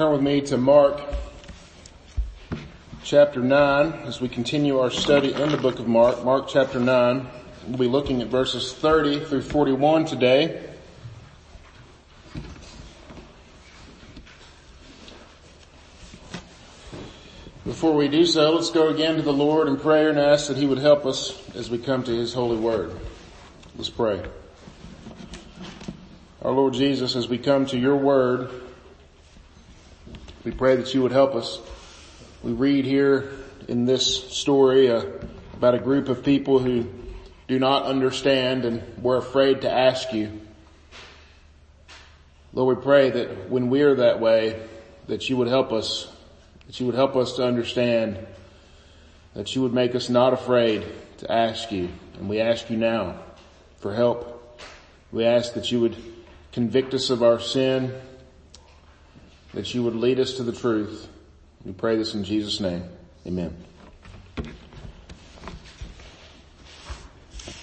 Turn with me to Mark chapter 9 as we continue our study in the book of Mark. Mark chapter 9. We'll be looking at verses 30 through 41 today. Before we do so, let's go again to the Lord in prayer and ask that He would help us as we come to His holy word. Let's pray. Our Lord Jesus, as we come to your word, we pray that you would help us. We read here in this story uh, about a group of people who do not understand and we're afraid to ask you. Lord, we pray that when we're that way, that you would help us, that you would help us to understand, that you would make us not afraid to ask you. And we ask you now for help. We ask that you would convict us of our sin, that you would lead us to the truth. We pray this in Jesus' name. Amen.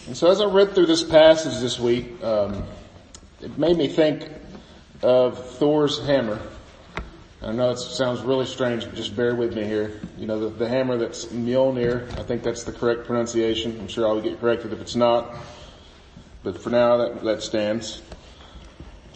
And so as I read through this passage this week, um, it made me think of Thor's hammer. I know it sounds really strange, but just bear with me here. You know, the, the hammer that's Mjolnir, I think that's the correct pronunciation. I'm sure I'll get corrected if it's not. But for now, that, that stands.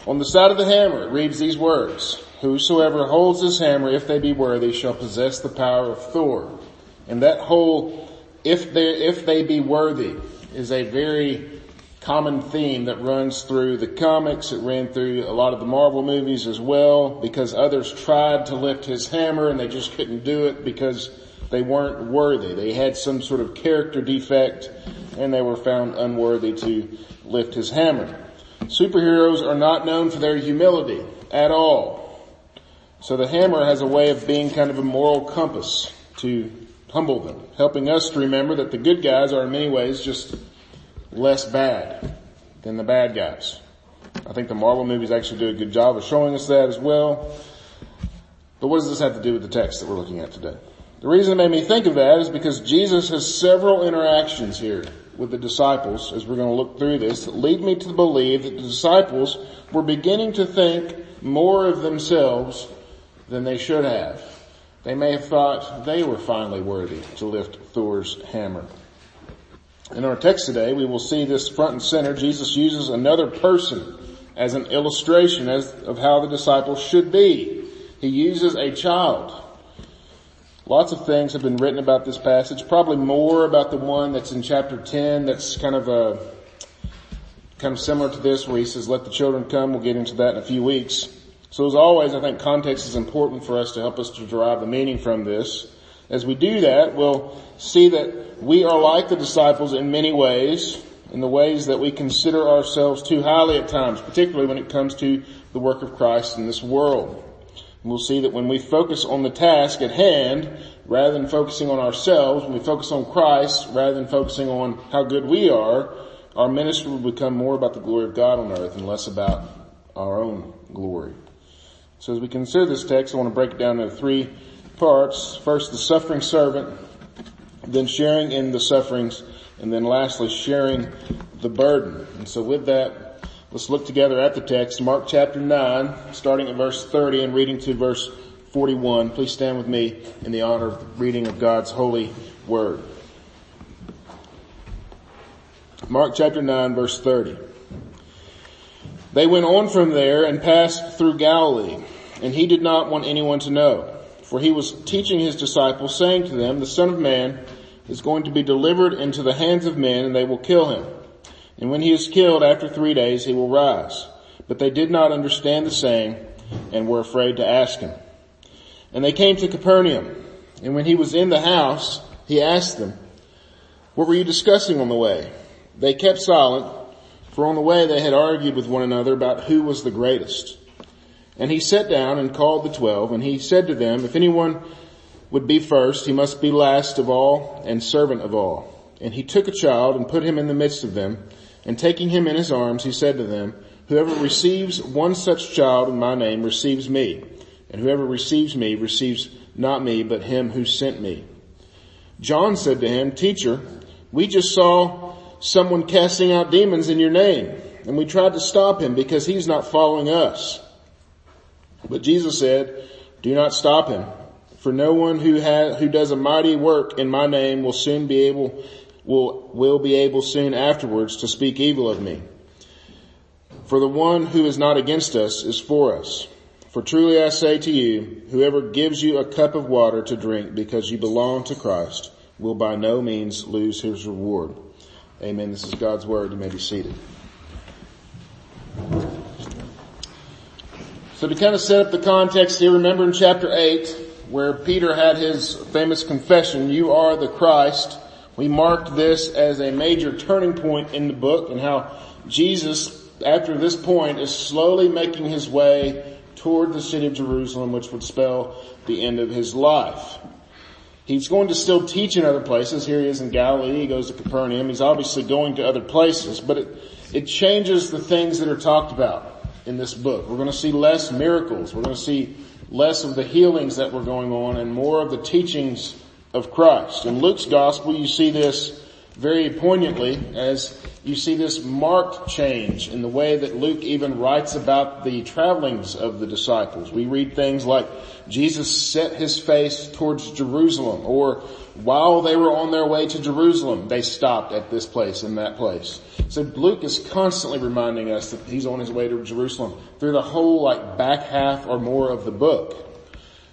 On the side of the hammer, it reads these words, Whosoever holds this hammer, if they be worthy, shall possess the power of Thor. And that whole, if they, if they be worthy, is a very common theme that runs through the comics. It ran through a lot of the Marvel movies as well, because others tried to lift his hammer and they just couldn't do it because they weren't worthy. They had some sort of character defect and they were found unworthy to lift his hammer. Superheroes are not known for their humility at all. So the hammer has a way of being kind of a moral compass to humble them, helping us to remember that the good guys are in many ways just less bad than the bad guys. I think the Marvel movies actually do a good job of showing us that as well. But what does this have to do with the text that we're looking at today? The reason it made me think of that is because Jesus has several interactions here with the disciples, as we're going to look through this, that lead me to believe that the disciples were beginning to think more of themselves than they should have. They may have thought they were finally worthy to lift Thor's hammer. In our text today, we will see this front and center. Jesus uses another person as an illustration as, of how the disciples should be. He uses a child. Lots of things have been written about this passage, probably more about the one that's in chapter 10 that's kind of a, kind of similar to this where he says, let the children come. We'll get into that in a few weeks. So as always, I think context is important for us to help us to derive the meaning from this. As we do that, we'll see that we are like the disciples in many ways, in the ways that we consider ourselves too highly at times, particularly when it comes to the work of Christ in this world. We'll see that when we focus on the task at hand, rather than focusing on ourselves, when we focus on Christ, rather than focusing on how good we are, our ministry will become more about the glory of God on earth and less about our own glory. So as we consider this text, I want to break it down into three parts. First, the suffering servant, then sharing in the sufferings, and then lastly, sharing the burden. And so with that, let's look together at the text, Mark chapter 9, starting at verse 30 and reading to verse 41. Please stand with me in the honor of the reading of God's holy word. Mark chapter 9 verse 30. They went on from there and passed through Galilee and he did not want anyone to know. For he was teaching his disciples, saying to them, the Son of Man is going to be delivered into the hands of men, and they will kill him. And when he is killed after three days, he will rise. But they did not understand the saying, and were afraid to ask him. And they came to Capernaum, and when he was in the house, he asked them, What were you discussing on the way? They kept silent, for on the way they had argued with one another about who was the greatest. And he sat down and called the twelve, and he said to them, if anyone would be first, he must be last of all and servant of all. And he took a child and put him in the midst of them, and taking him in his arms, he said to them, whoever receives one such child in my name receives me, and whoever receives me receives not me, but him who sent me. John said to him, teacher, we just saw someone casting out demons in your name, and we tried to stop him because he's not following us. But Jesus said, Do not stop him. For no one who has, who does a mighty work in my name will soon be able, will, will be able soon afterwards to speak evil of me. For the one who is not against us is for us. For truly I say to you, whoever gives you a cup of water to drink because you belong to Christ will by no means lose his reward. Amen. This is God's word. You may be seated. So to kind of set up the context here, remember in chapter 8, where Peter had his famous confession, you are the Christ. We marked this as a major turning point in the book and how Jesus, after this point, is slowly making his way toward the city of Jerusalem, which would spell the end of his life. He's going to still teach in other places. Here he is in Galilee. He goes to Capernaum. He's obviously going to other places, but it, it changes the things that are talked about in this book. We're going to see less miracles. We're going to see less of the healings that were going on and more of the teachings of Christ. In Luke's gospel, you see this very poignantly as you see this marked change in the way that Luke even writes about the travelings of the disciples. We read things like Jesus set his face towards Jerusalem or while they were on their way to Jerusalem, they stopped at this place and that place. So Luke is constantly reminding us that he's on his way to Jerusalem through the whole like back half or more of the book.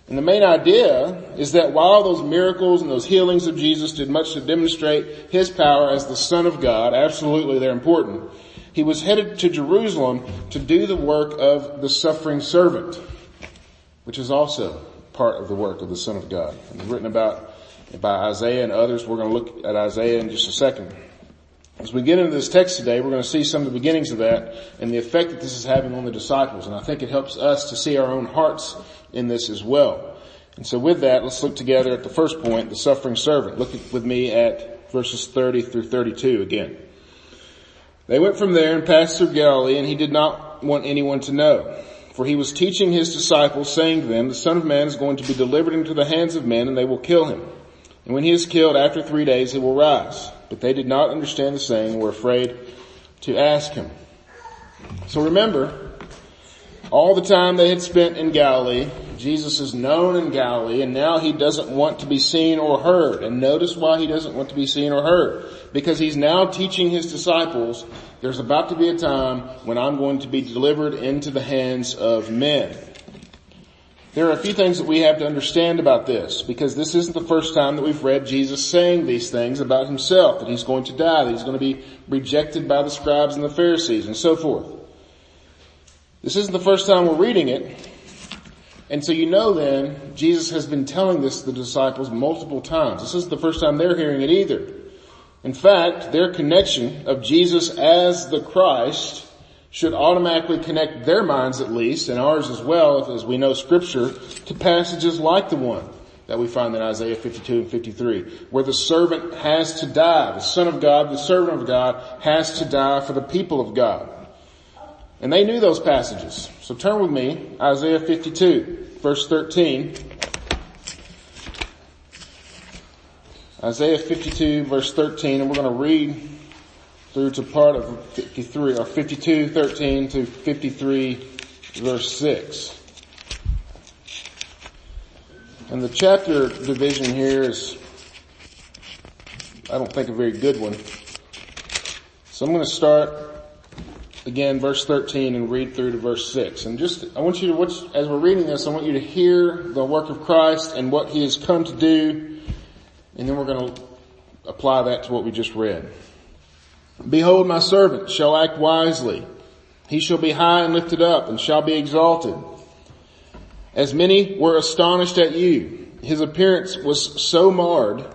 And the main idea is that while those miracles and those healings of Jesus did much to demonstrate his power as the Son of God, absolutely they're important, he was headed to Jerusalem to do the work of the suffering servant, which is also part of the work of the Son of God. It's written about by Isaiah and others. We're going to look at Isaiah in just a second. As we get into this text today, we're going to see some of the beginnings of that and the effect that this is having on the disciples. And I think it helps us to see our own hearts in this as well. And so with that, let's look together at the first point, the suffering servant. Look with me at verses 30 through 32 again. They went from there and passed through Galilee and he did not want anyone to know. For he was teaching his disciples saying to them, the son of man is going to be delivered into the hands of men and they will kill him. And when he is killed after three days he will rise. But they did not understand the saying and were afraid to ask him. So remember, all the time they had spent in Galilee, Jesus is known in Galilee and now he doesn't want to be seen or heard. And notice why he doesn't want to be seen or heard. Because he's now teaching his disciples, there's about to be a time when I'm going to be delivered into the hands of men. There are a few things that we have to understand about this because this isn't the first time that we've read Jesus saying these things about himself, that he's going to die, that he's going to be rejected by the scribes and the Pharisees and so forth. This isn't the first time we're reading it. And so you know then, Jesus has been telling this to the disciples multiple times. This isn't the first time they're hearing it either. In fact, their connection of Jesus as the Christ should automatically connect their minds at least, and ours as well, as we know scripture, to passages like the one that we find in Isaiah 52 and 53, where the servant has to die. The son of God, the servant of God, has to die for the people of God. And they knew those passages. So turn with me, Isaiah 52, verse 13. Isaiah 52 verse 13, and we're going to read through to part of 53, or 52, 13 to 53, verse 6. And the chapter division here is, I don't think a very good one. So I'm going to start again verse 13 and read through to verse 6. And just, I want you to watch, as we're reading this, I want you to hear the work of Christ and what He has come to do, and then we're going to apply that to what we just read. Behold my servant shall act wisely. He shall be high and lifted up and shall be exalted. As many were astonished at you, his appearance was so marred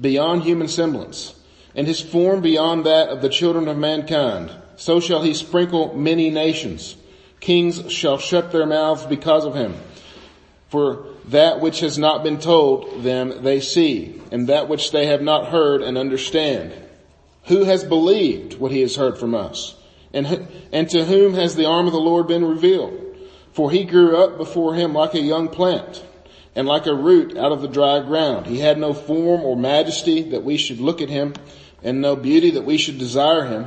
beyond human semblance and his form beyond that of the children of mankind. So shall he sprinkle many nations. Kings shall shut their mouths because of him. For that which has not been told them they see, and that which they have not heard and understand. Who has believed what he has heard from us? And, and to whom has the arm of the Lord been revealed? For he grew up before him like a young plant and like a root out of the dry ground. He had no form or majesty that we should look at him and no beauty that we should desire him.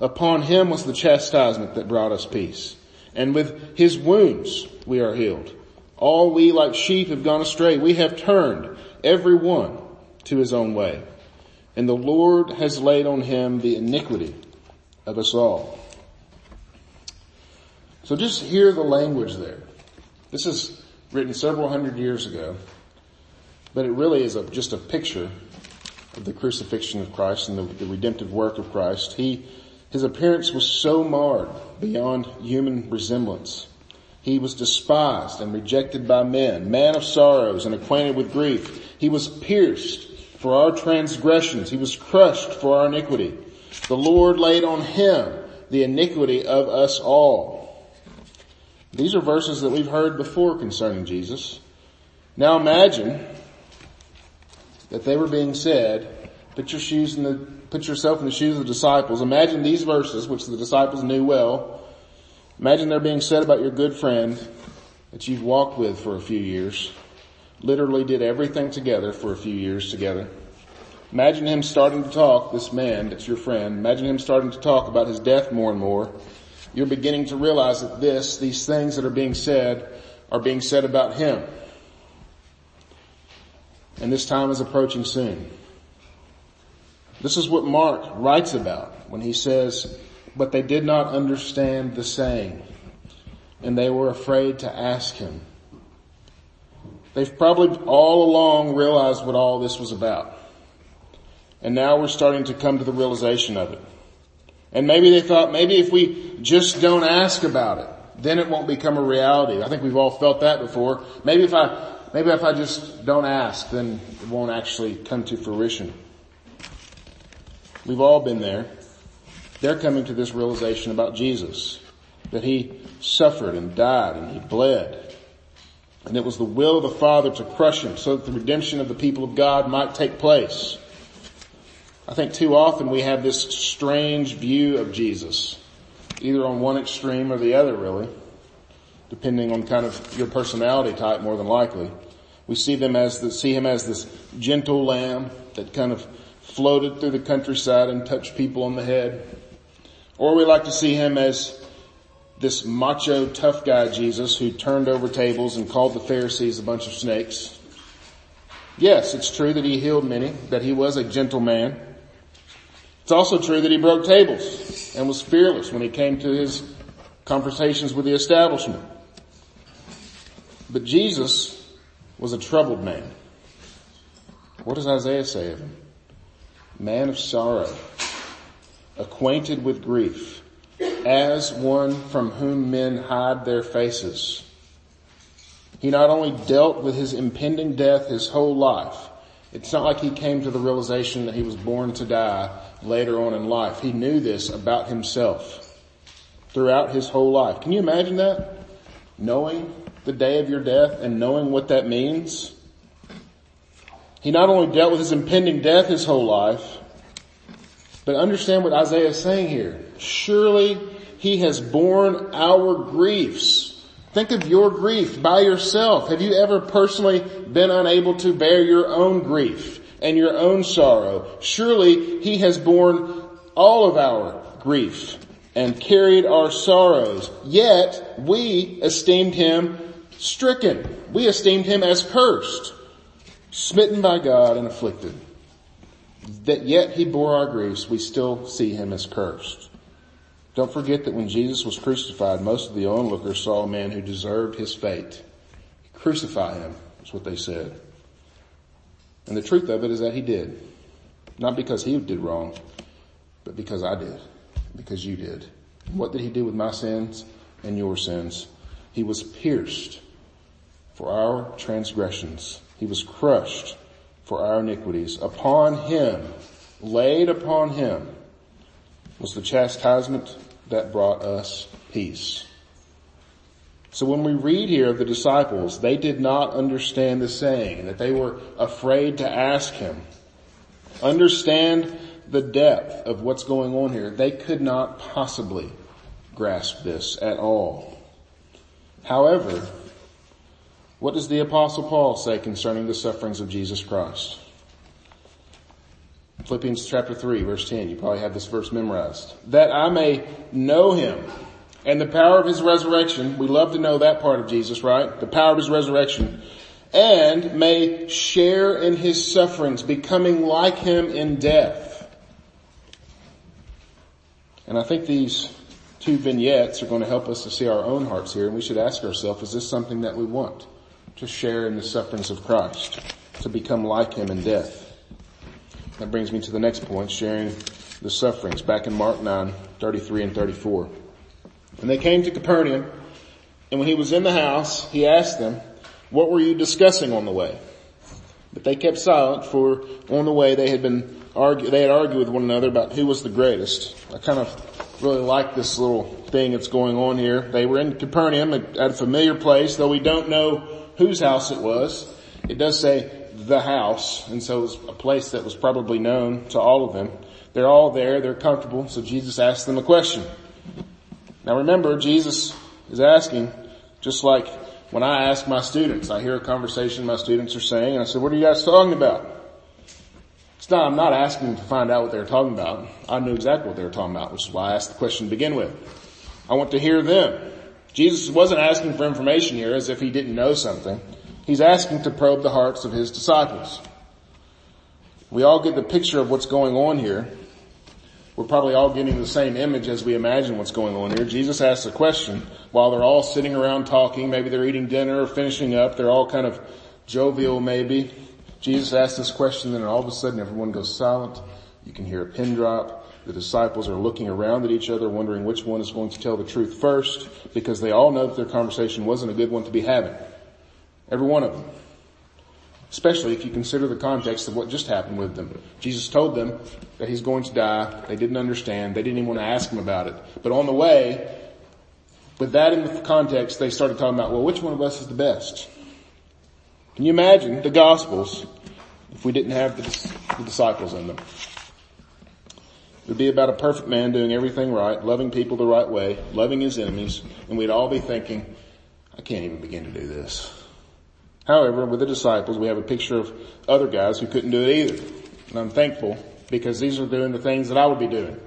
Upon him was the chastisement that brought us peace. And with his wounds we are healed. All we like sheep have gone astray. We have turned every one to his own way. And the Lord has laid on him the iniquity of us all. So just hear the language there. This is written several hundred years ago, but it really is a, just a picture of the crucifixion of Christ and the, the redemptive work of Christ. He, his appearance was so marred beyond human resemblance. He was despised and rejected by men, man of sorrows and acquainted with grief. He was pierced for our transgressions. He was crushed for our iniquity. The Lord laid on him the iniquity of us all. These are verses that we've heard before concerning Jesus. Now imagine that they were being said, put your shoes in the, put yourself in the shoes of the disciples. Imagine these verses, which the disciples knew well. Imagine they're being said about your good friend that you've walked with for a few years, literally did everything together for a few years together. Imagine him starting to talk, this man that's your friend, imagine him starting to talk about his death more and more you're beginning to realize that this, these things that are being said, are being said about him. And this time is approaching soon. This is what Mark writes about when he says, but they did not understand the saying and they were afraid to ask him. They've probably all along realized what all this was about. And now we're starting to come to the realization of it. And maybe they thought, maybe if we just don't ask about it, then it won't become a reality. I think we've all felt that before. Maybe if I, maybe if I just don't ask, then it won't actually come to fruition. We've all been there. They're coming to this realization about Jesus, that he suffered and died and he bled. And it was the will of the Father to crush him so that the redemption of the people of God might take place. I think too often we have this strange view of Jesus, either on one extreme or the other really, depending on kind of your personality type more than likely. We see them as the, see him as this gentle lamb that kind of floated through the countryside and touched people on the head. Or we like to see him as this macho tough guy Jesus who turned over tables and called the Pharisees a bunch of snakes. Yes, it's true that he healed many, that he was a gentle man. It's also true that he broke tables and was fearless when he came to his conversations with the establishment. But Jesus was a troubled man. What does Isaiah say of him? Man of sorrow, acquainted with grief, as one from whom men hide their faces. He not only dealt with his impending death his whole life, it's not like he came to the realization that he was born to die later on in life. He knew this about himself throughout his whole life. Can you imagine that? Knowing the day of your death and knowing what that means? He not only dealt with his impending death his whole life, but understand what Isaiah is saying here. Surely he has borne our griefs Think of your grief by yourself. Have you ever personally been unable to bear your own grief and your own sorrow? Surely he has borne all of our grief and carried our sorrows. Yet we esteemed him stricken. We esteemed him as cursed, smitten by God and afflicted. That yet he bore our griefs, we still see him as cursed. Don't forget that when Jesus was crucified, most of the onlookers saw a man who deserved his fate. Crucify him, is what they said. And the truth of it is that he did. Not because he did wrong, but because I did. Because you did. What did he do with my sins and your sins? He was pierced for our transgressions. He was crushed for our iniquities. Upon him, laid upon him, was the chastisement that brought us peace. So when we read here of the disciples, they did not understand the saying, that they were afraid to ask him. Understand the depth of what's going on here. They could not possibly grasp this at all. However, what does the apostle Paul say concerning the sufferings of Jesus Christ? Philippians chapter 3 verse 10. You probably have this verse memorized. That I may know him and the power of his resurrection. We love to know that part of Jesus, right? The power of his resurrection. And may share in his sufferings, becoming like him in death. And I think these two vignettes are going to help us to see our own hearts here and we should ask ourselves, is this something that we want? To share in the sufferings of Christ, to become like him in death. That brings me to the next point, sharing the sufferings. Back in Mark 9, 33 and 34. And they came to Capernaum, and when he was in the house, he asked them, what were you discussing on the way? But they kept silent for on the way they had been argue, they had argued with one another about who was the greatest. I kind of really like this little thing that's going on here. They were in Capernaum at a familiar place, though we don't know whose house it was. It does say the house, and so it was a place that was probably known to all of them. They're all there, they're comfortable, so Jesus asked them a question. Now remember, Jesus is asking, just like when I ask my students, I hear a conversation my students are saying, and I said, what are you guys talking about? It's not, I'm not asking to find out what they're talking about. I knew exactly what they were talking about, which is why I asked the question to begin with. I want to hear them. Jesus wasn't asking for information here as if he didn't know something. He's asking to probe the hearts of his disciples. We all get the picture of what's going on here. We're probably all getting the same image as we imagine what's going on here. Jesus asks a question while they're all sitting around talking. Maybe they're eating dinner or finishing up. They're all kind of jovial maybe. Jesus asks this question and all of a sudden everyone goes silent. You can hear a pin drop. The disciples are looking around at each other wondering which one is going to tell the truth first because they all know that their conversation wasn't a good one to be having. Every one of them. Especially if you consider the context of what just happened with them. Jesus told them that he's going to die. They didn't understand. They didn't even want to ask him about it. But on the way, with that in the context, they started talking about, well, which one of us is the best? Can you imagine the Gospels if we didn't have the, disciples in them? It would be about a perfect man doing everything right, loving people the right way, loving his enemies, and we'd all be thinking, I can't even begin to do this. However, with the disciples, we have a picture of other guys who couldn't do it either. And I'm thankful because these are doing the things that I would be doing.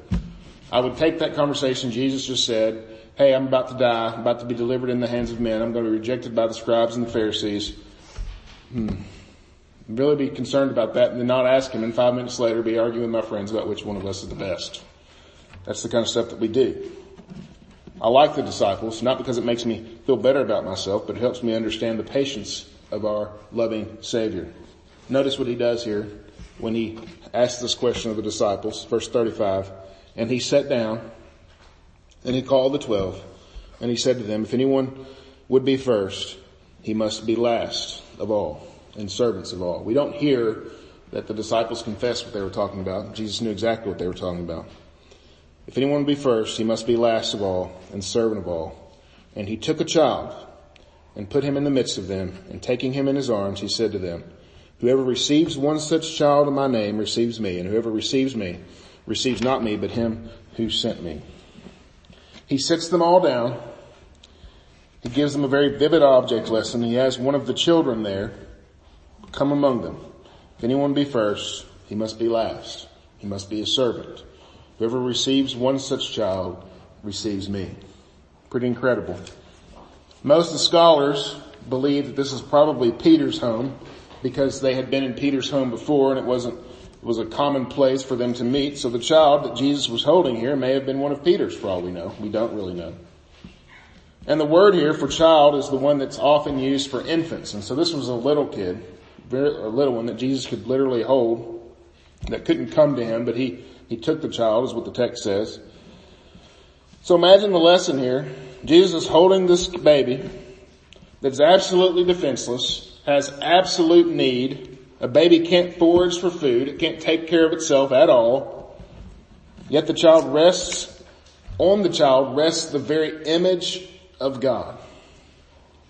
I would take that conversation Jesus just said, hey, I'm about to die, I'm about to be delivered in the hands of men, I'm going to be rejected by the scribes and the Pharisees. Hmm. Really be concerned about that and then not ask him and five minutes later be arguing with my friends about which one of us is the best. That's the kind of stuff that we do. I like the disciples, not because it makes me feel better about myself, but it helps me understand the patience of our loving Savior. Notice what he does here when he asks this question of the disciples, verse 35. And he sat down and he called the twelve and he said to them, if anyone would be first, he must be last of all and servants of all. We don't hear that the disciples confessed what they were talking about. Jesus knew exactly what they were talking about. If anyone be first, he must be last of all and servant of all. And he took a child and put him in the midst of them, and taking him in his arms, he said to them, Whoever receives one such child in my name receives me, and whoever receives me receives not me, but him who sent me. He sits them all down. He gives them a very vivid object lesson. He has one of the children there come among them. If anyone be first, he must be last. He must be a servant. Whoever receives one such child receives me. Pretty incredible. Most of the scholars believe that this is probably Peter's home because they had been in Peter's home before and it wasn't, it was a common place for them to meet. So the child that Jesus was holding here may have been one of Peter's for all we know. We don't really know. And the word here for child is the one that's often used for infants. And so this was a little kid, a little one that Jesus could literally hold that couldn't come to him, but he, he took the child is what the text says. So imagine the lesson here. Jesus holding this baby that's absolutely defenseless, has absolute need. A baby can't forage for food. It can't take care of itself at all. Yet the child rests, on the child rests the very image of God.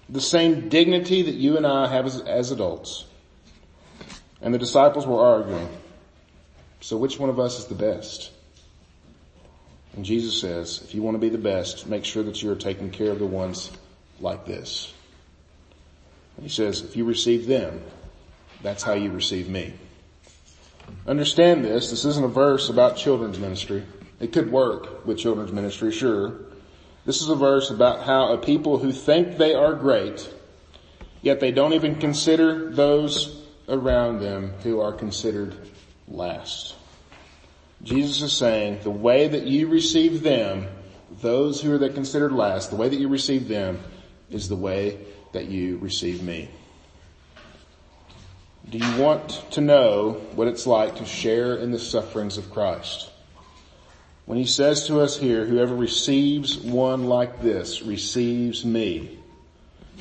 the same dignity that you and I have as, as adults. And the disciples were arguing. So which one of us is the best? And Jesus says, if you want to be the best, make sure that you're taking care of the ones like this. And he says, if you receive them, that's how you receive me. Understand this. This isn't a verse about children's ministry. It could work with children's ministry, sure. This is a verse about how a people who think they are great, yet they don't even consider those around them who are considered last. Jesus is saying the way that you receive them, those who are considered last, the way that you receive them is the way that you receive me. Do you want to know what it's like to share in the sufferings of Christ? When he says to us here, whoever receives one like this receives me,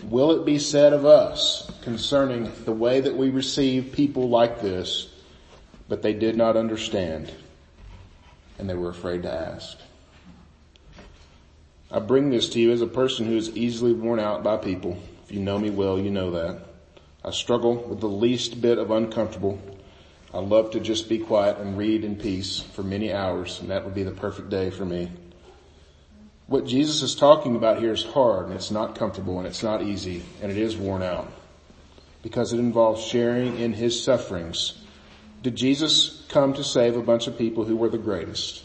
will it be said of us concerning the way that we receive people like this, but they did not understand and they were afraid to ask? I bring this to you as a person who is easily worn out by people. If you know me well, you know that. I struggle with the least bit of uncomfortable. I love to just be quiet and read in peace for many hours, and that would be the perfect day for me. What Jesus is talking about here is hard, and it's not comfortable, and it's not easy, and it is worn out. Because it involves sharing in his sufferings. Did Jesus come to save a bunch of people who were the greatest?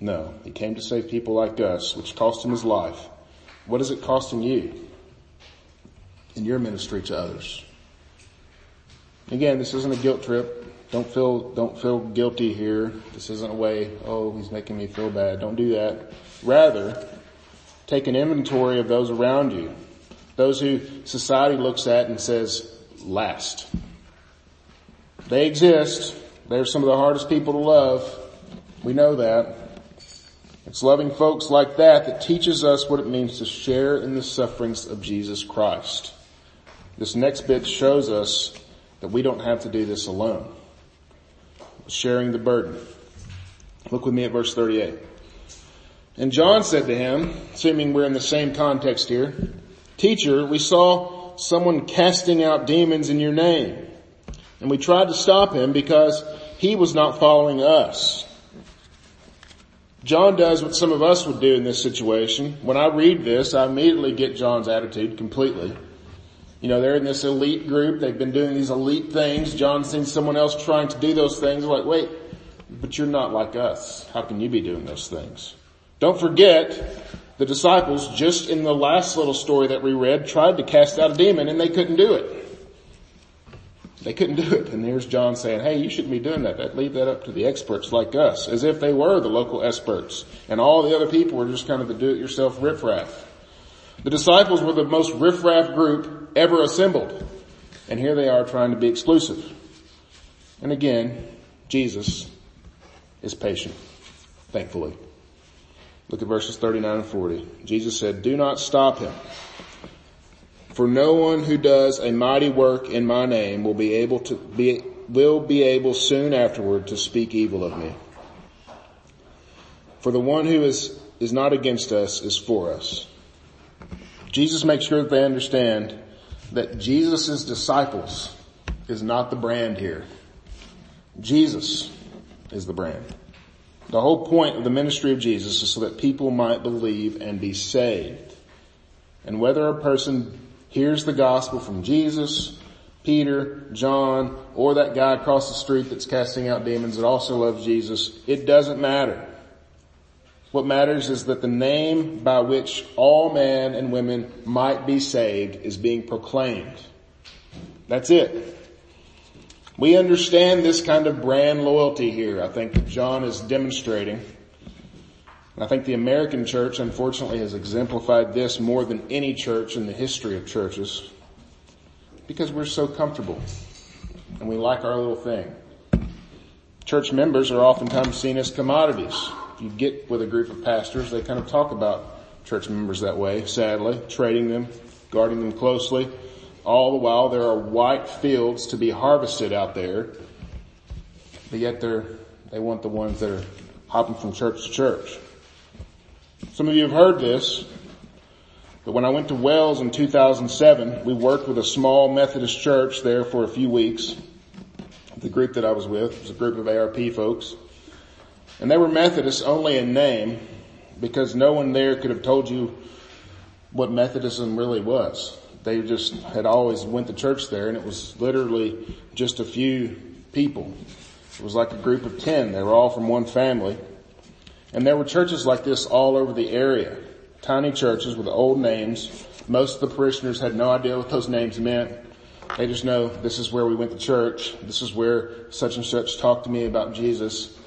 No, he came to save people like us, which cost him his life. What is it costing you in your ministry to others? Again, this isn't a guilt trip. Don't feel, don't feel guilty here. This isn't a way, oh, he's making me feel bad. Don't do that. Rather, take an inventory of those around you. Those who society looks at and says, last. They exist. They're some of the hardest people to love. We know that. It's loving folks like that that teaches us what it means to share in the sufferings of Jesus Christ. This next bit shows us that we don't have to do this alone. Sharing the burden. Look with me at verse 38. And John said to him, assuming we're in the same context here, Teacher, we saw someone casting out demons in your name. And we tried to stop him because he was not following us. John does what some of us would do in this situation. When I read this, I immediately get John's attitude completely. You know, they're in this elite group. They've been doing these elite things. John's seen someone else trying to do those things. Like, wait, but you're not like us. How can you be doing those things? Don't forget, the disciples just in the last little story that we read tried to cast out a demon and they couldn't do it. They couldn't do it. And here's John saying, hey, you shouldn't be doing that. that. Leave that up to the experts like us, as if they were the local experts. And all the other people were just kind of the do-it-yourself riffraff. The disciples were the most riffraff group ever assembled. And here they are trying to be exclusive. And again, Jesus is patient, thankfully. Look at verses 39 and 40. Jesus said, do not stop him. For no one who does a mighty work in my name will be able to be, will be able soon afterward to speak evil of me. For the one who is, is not against us is for us. Jesus makes sure that they understand that Jesus' disciples is not the brand here. Jesus is the brand. The whole point of the ministry of Jesus is so that people might believe and be saved. And whether a person hears the gospel from Jesus, Peter, John, or that guy across the street that's casting out demons that also loves Jesus, it doesn't matter. What matters is that the name by which all men and women might be saved is being proclaimed. That's it. We understand this kind of brand loyalty here. I think John is demonstrating I think the American church unfortunately has exemplified this more than any church in the history of churches because we're so comfortable and we like our little thing. Church members are oftentimes seen as commodities. You get with a group of pastors, they kind of talk about church members that way, sadly, trading them, guarding them closely. All the while there are white fields to be harvested out there, but yet they're, they want the ones that are hopping from church to church. Some of you have heard this. But when I went to Wells in 2007, we worked with a small Methodist church there for a few weeks. The group that I was with was a group of ARP folks. And they were Methodists only in name because no one there could have told you what Methodism really was. They just had always went to church there and it was literally just a few people. It was like a group of ten. They were all from one family. And there were churches like this all over the area. Tiny churches with old names. Most of the parishioners had no idea what those names meant. They just know this is where we went to church. This is where such and such talked to me about Jesus.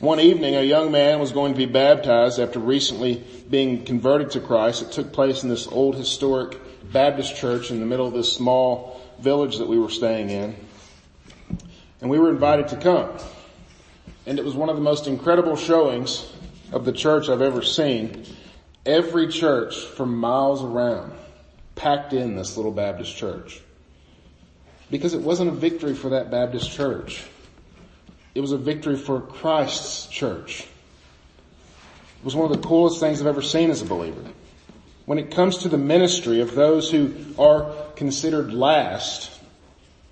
One evening, a young man was going to be baptized after recently being converted to Christ. It took place in this old historic Baptist church in the middle of this small village that we were staying in. And we were invited to come. And it was one of the most incredible showings of the church I've ever seen. Every church for miles around packed in this little Baptist church. Because it wasn't a victory for that Baptist church. It was a victory for Christ's church. It was one of the coolest things I've ever seen as a believer. When it comes to the ministry of those who are considered last,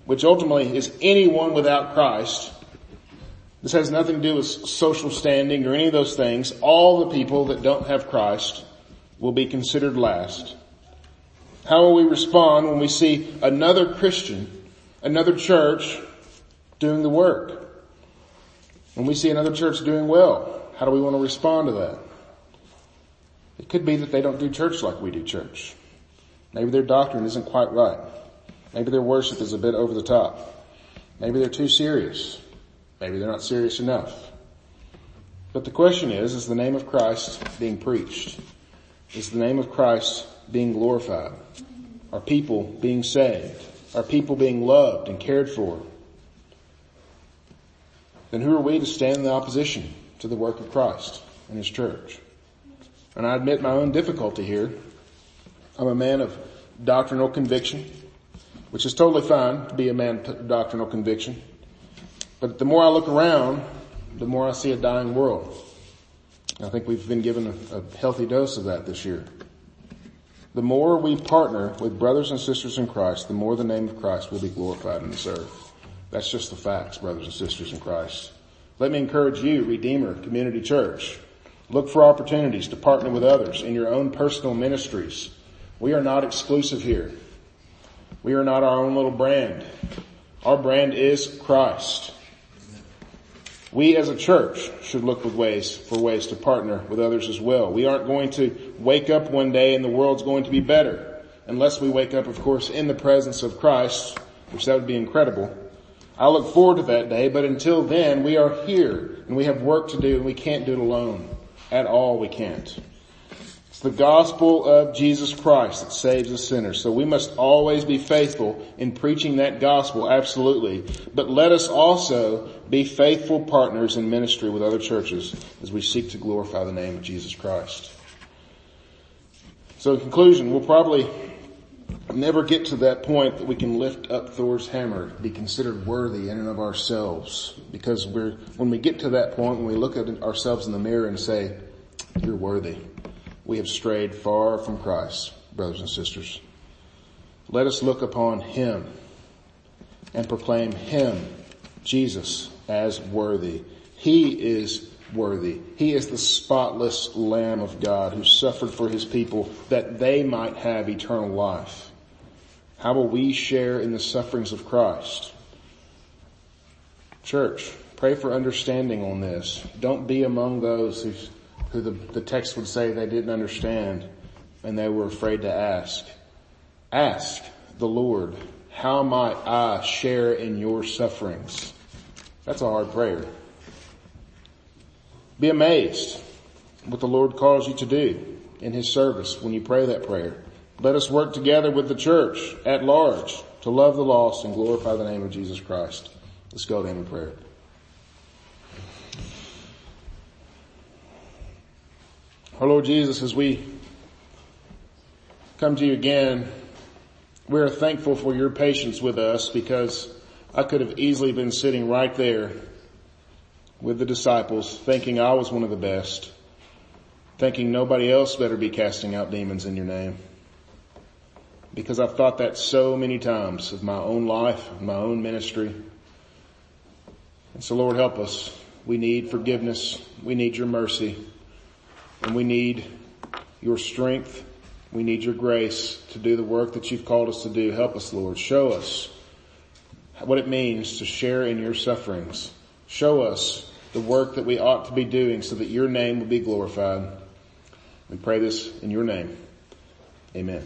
which ultimately is anyone without Christ, this has nothing to do with social standing or any of those things. All the people that don't have Christ will be considered last. How will we respond when we see another Christian, another church doing the work? When we see another church doing well, how do we want to respond to that? It could be that they don't do church like we do church. Maybe their doctrine isn't quite right. Maybe their worship is a bit over the top. Maybe they're too serious. Maybe they're not serious enough. But the question is, is the name of Christ being preached? Is the name of Christ being glorified? Are people being saved? Are people being loved and cared for? Then who are we to stand in the opposition to the work of Christ and His church? And I admit my own difficulty here. I'm a man of doctrinal conviction, which is totally fine to be a man of doctrinal conviction. But the more I look around, the more I see a dying world. I think we've been given a, a healthy dose of that this year. The more we partner with brothers and sisters in Christ, the more the name of Christ will be glorified in this earth. That's just the facts, brothers and sisters in Christ. Let me encourage you, Redeemer Community Church. Look for opportunities to partner with others in your own personal ministries. We are not exclusive here. We are not our own little brand. Our brand is Christ. We as a church should look with ways for ways to partner with others as well. We aren't going to wake up one day and the world's going to be better unless we wake up, of course, in the presence of Christ, which that would be incredible. I look forward to that day, but until then, we are here and we have work to do and we can't do it alone. At all, we can't. It's the gospel of Jesus Christ that saves a sinner. So we must always be faithful in preaching that gospel, absolutely. But let us also be faithful partners in ministry with other churches as we seek to glorify the name of Jesus Christ. So in conclusion, we'll probably never get to that point that we can lift up Thor's hammer, be considered worthy in and of ourselves. Because we're, when we get to that point, when we look at ourselves in the mirror and say, you're worthy, we have strayed far from Christ, brothers and sisters. Let us look upon Him and proclaim Him, Jesus, as worthy. He is worthy. He is the spotless Lamb of God who suffered for His people that they might have eternal life. How will we share in the sufferings of Christ? Church, pray for understanding on this. Don't be among those who, who the, the text would say they didn't understand and they were afraid to ask. Ask the Lord, how might I share in your sufferings? That's a hard prayer. Be amazed what the Lord calls you to do in His service when you pray that prayer. Let us work together with the church at large to love the lost and glorify the name of Jesus Christ. Let's go to him in prayer. Our Lord Jesus, as we come to you again, we are thankful for your patience with us because I could have easily been sitting right there with the disciples thinking I was one of the best. thinking nobody else better be casting out demons in your name. Because I've thought that so many times of my own life, my own ministry. And so Lord help us. We need forgiveness. We need your mercy. And we need your strength. We need your grace to do the work that you've called us to do. Help us, Lord. Show us what it means to share in your sufferings. Show us the work that we ought to be doing so that your name will be glorified. We pray this in your name. Amen.